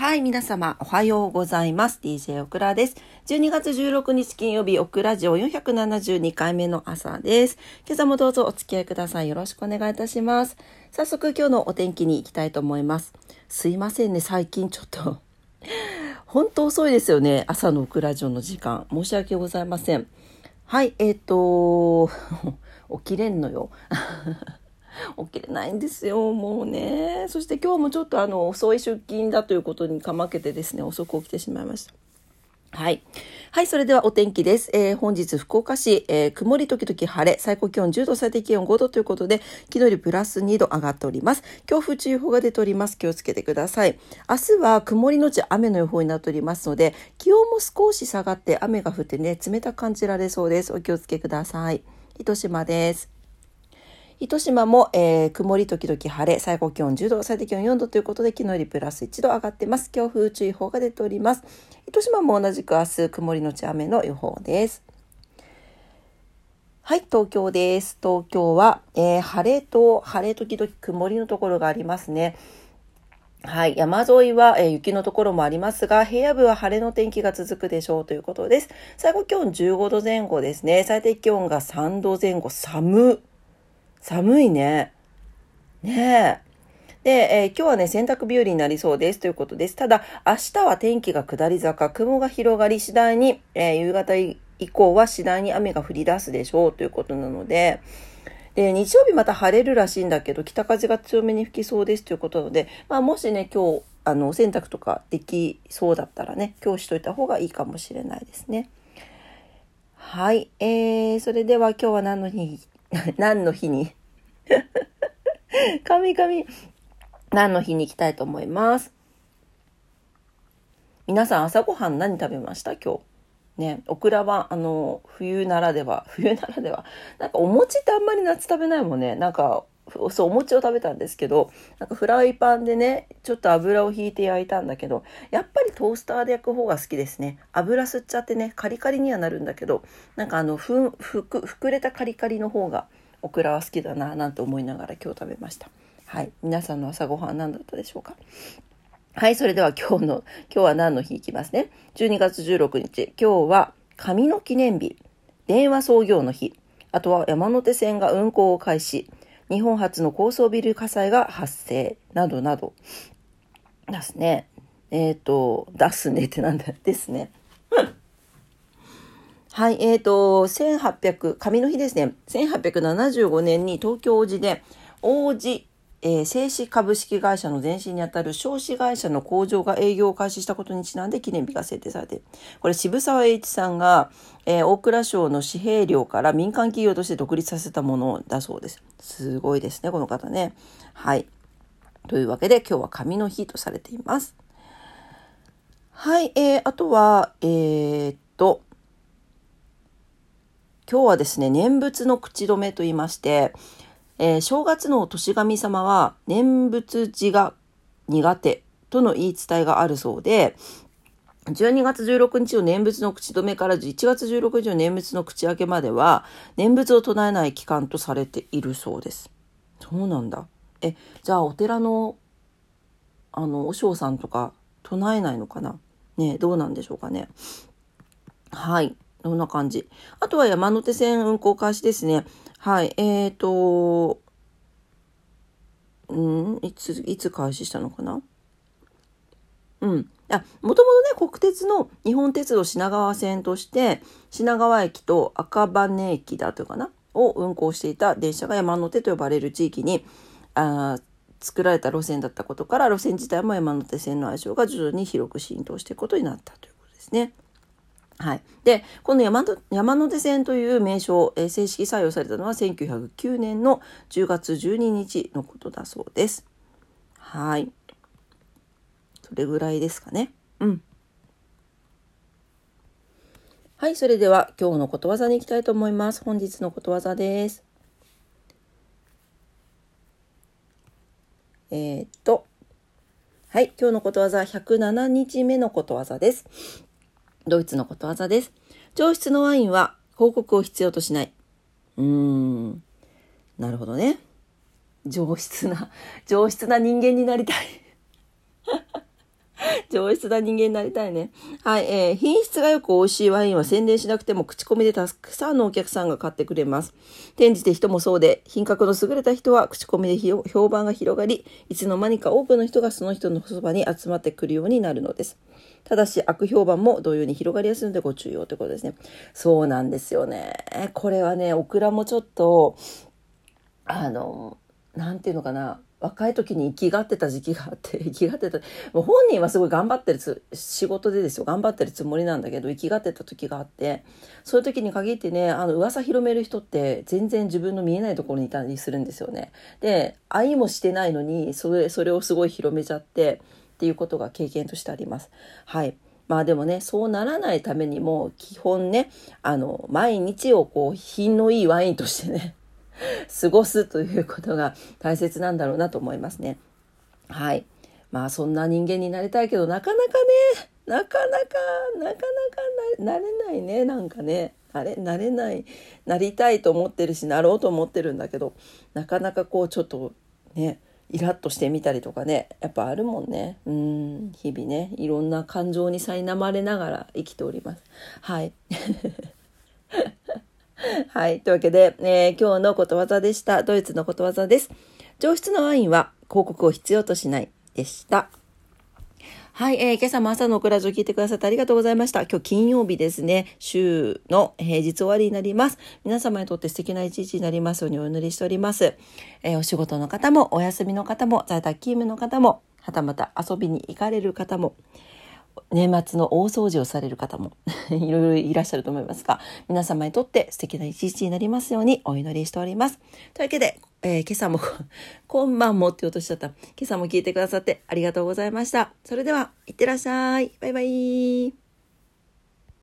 はい、皆様、おはようございます。DJ オクラです。12月16日金曜日、オクラジオ472回目の朝です。今朝もどうぞお付き合いください。よろしくお願いいたします。早速、今日のお天気に行きたいと思います。すいませんね、最近ちょっと 本当遅いですよね。朝のオクラジオの時間。申し訳ございません。はい、えっ、ー、と、起きれんのよ。起きれないんですよもうねそして今日もちょっとあの遅い出勤だということにかまけてですね遅く起きてしまいました。はい。はい、それではお天気です。えー、本日福岡市、えー、曇り時々晴れ、最高気温10度、最低気温5度ということで、昨日よりプラス2度上がっております。強風注意報が出ております。気をつけてください。明日は曇りのち雨の予報になっておりますので、気温も少し下がって雨が降ってね、冷たく感じられそうです。お気をつけください。糸島です。糸島も、えー、曇り時々晴れ、最高気温10度、最低気温4度ということで、昨日よりプラス1度上がってます。強風注意報が出ております。糸島も同じく明日、曇りのち雨の予報です。はい、東京です。東京は、えー、晴れと、晴れ時々曇りのところがありますね。はい。山沿いは、えー、雪のところもありますが、平野部は晴れの天気が続くでしょうということです。最高気温15度前後ですね。最低気温が3度前後、寒。寒いね。ねえ。で、えー、今日はね、洗濯日和になりそうですということです。ただ、明日は天気が下り坂、雲が広がり次第に、えー、夕方以降は次第に雨が降り出すでしょうということなので、で、日曜日また晴れるらしいんだけど、北風が強めに吹きそうですということなので、まあ、もしね、今日、あの、お洗濯とかできそうだったらね、今日しといた方がいいかもしれないですね。はい。えー、それでは今日は何の日 何の日に？神々何の日に行きたいと思います？皆さん朝ごはん何食べました？今日。ね、オクラは、あの、冬ならでは、冬ならでは、なんかお餅ってあんまり夏食べないもんね。なんか、そう、お餅を食べたんですけど、なんかフライパンでね、ちょっと油を引いて焼いたんだけど、やっぱりトースターで焼く方が好きですね。油吸っちゃってね、カリカリにはなるんだけど、なんかあの、ふ、ふく、膨れたカリカリの方が、オクラは好きだな、なんて思いながら今日食べました。はい。皆さんの朝ごはん何だったでしょうか？はい。それでは 今日の、今日は何の日いきますね？12月16日。今日は、紙の記念日。電話創業の日。あとは山手線が運行を開始。日本初の高層ビル火災が発生。などなど。ですね。えっ、ー、と、出すねってなんだですね。はい、えっ、ー、と、1800、紙の日ですね。1875年に東京王子で、王子、えー、製紙株式会社の前身にあたる商紙会社の工場が営業を開始したことにちなんで記念日が制定されてこれ渋沢栄一さんが、えー、大蔵省の紙幣寮から民間企業として独立させたものだそうです。すごいですね、この方ね。はい。というわけで今日は紙の日とされています。はい、えー、あとは、えー、っと、今日はですね、念仏の口止めと言いまして、えー、正月の年神様は念仏字が苦手との言い伝えがあるそうで、12月16日の念仏の口止めから1月16日の念仏の口開けまでは念仏を唱えない期間とされているそうです。そうなんだ。え、じゃあお寺のあの、お尚さんとか唱えないのかな？ねどうなんでしょうかね。はい。こんな感じ。あとは山手線運行開始ですね。はい。えっ、ー、と、うん、いつ、いつ開始したのかな？うん。あ、もともとね、国鉄の日本鉄道品川線として、品川駅と赤羽駅だというかな？を運行していた電車が山手と呼ばれる地域に、あ作られた路線だったことから、路線自体も山手線の愛称が徐々に広く浸透していくことになったということですね。はい。で、この山山手線という名称、えー、正式採用されたのは1909年の10月12日のことだそうです。はい。それぐらいですかね。うん。はい、それでは今日のことわざに行きたいと思います。本日のことわざです。えー、っと、はい、今日のことわざ107日目のことわざです。ドイツのことわざです。上質のワインは報告を必要としない。うーん。なるほどね。上質な、上質な人間になりたい。上質な人間になりたいね。はい、えー、品質が良く美味しいワインは宣伝しなくても口コミでたくさんのお客さんが買ってくれます。転じて人もそうで、品格の優れた人は口コミで評判が広がり、いつの間にか多くの人がその人のそばに集まってくるようになるのです。ただし悪評判も同様に広がりやすいのでご注意をということですね。そうなんですよね。これはね、オクラもちょっと、あの、なんていうのかな。若い時に生きがってた時期があって 生きがってたもう本人はすごい頑張ってるつ仕事でですよ頑張ってるつもりなんだけど生きがってた時があってそういう時に限ってねあの噂広める人って全然自分の見えないところにいたりするんですよね。で愛もしてないのにそれそれをすごい広めちゃってっていうことが経験としてあります。はい。まあでもね、そうならないためにも、基本ね、あの、毎日をこう、品のいいワインとしてね、過ごすということが大切なんだろうなと思いますね。はい。まあそんな人間になりたいけど、なかなかね、なかなか、なかなかなれないね、なんかね。なれ、なれない、なりたいと思ってるし、なろうと思ってるんだけど、なかなかこうちょっとね、イラッとしてみたりとかねやっぱあるもんね。うん日々ね。いろんな感情に苛まれながら生きております。はい。はい。というわけで、えー、今日のことわざでした。ドイツのことわざです。上質のワインは広告を必要としないでした。はい、えー、今朝も朝のオクラジオ聞いてくださってありがとうございました。今日金曜日ですね、週の平日終わりになります。皆様にとって素敵な一日になりますようにお祈りしております。えー、お仕事の方も、お休みの方も、在宅勤務の方も、はたまた遊びに行かれる方も、年末の大掃除をされる方も いろいろいらっしゃると思いますが、皆様にとって素敵な一日になりますようにお祈りしております。というわけで、えー、今朝も 今晩もって言おうとしちゃった。今朝も聞いてくださってありがとうございました。それでは、いってらっしゃい。バイバイ。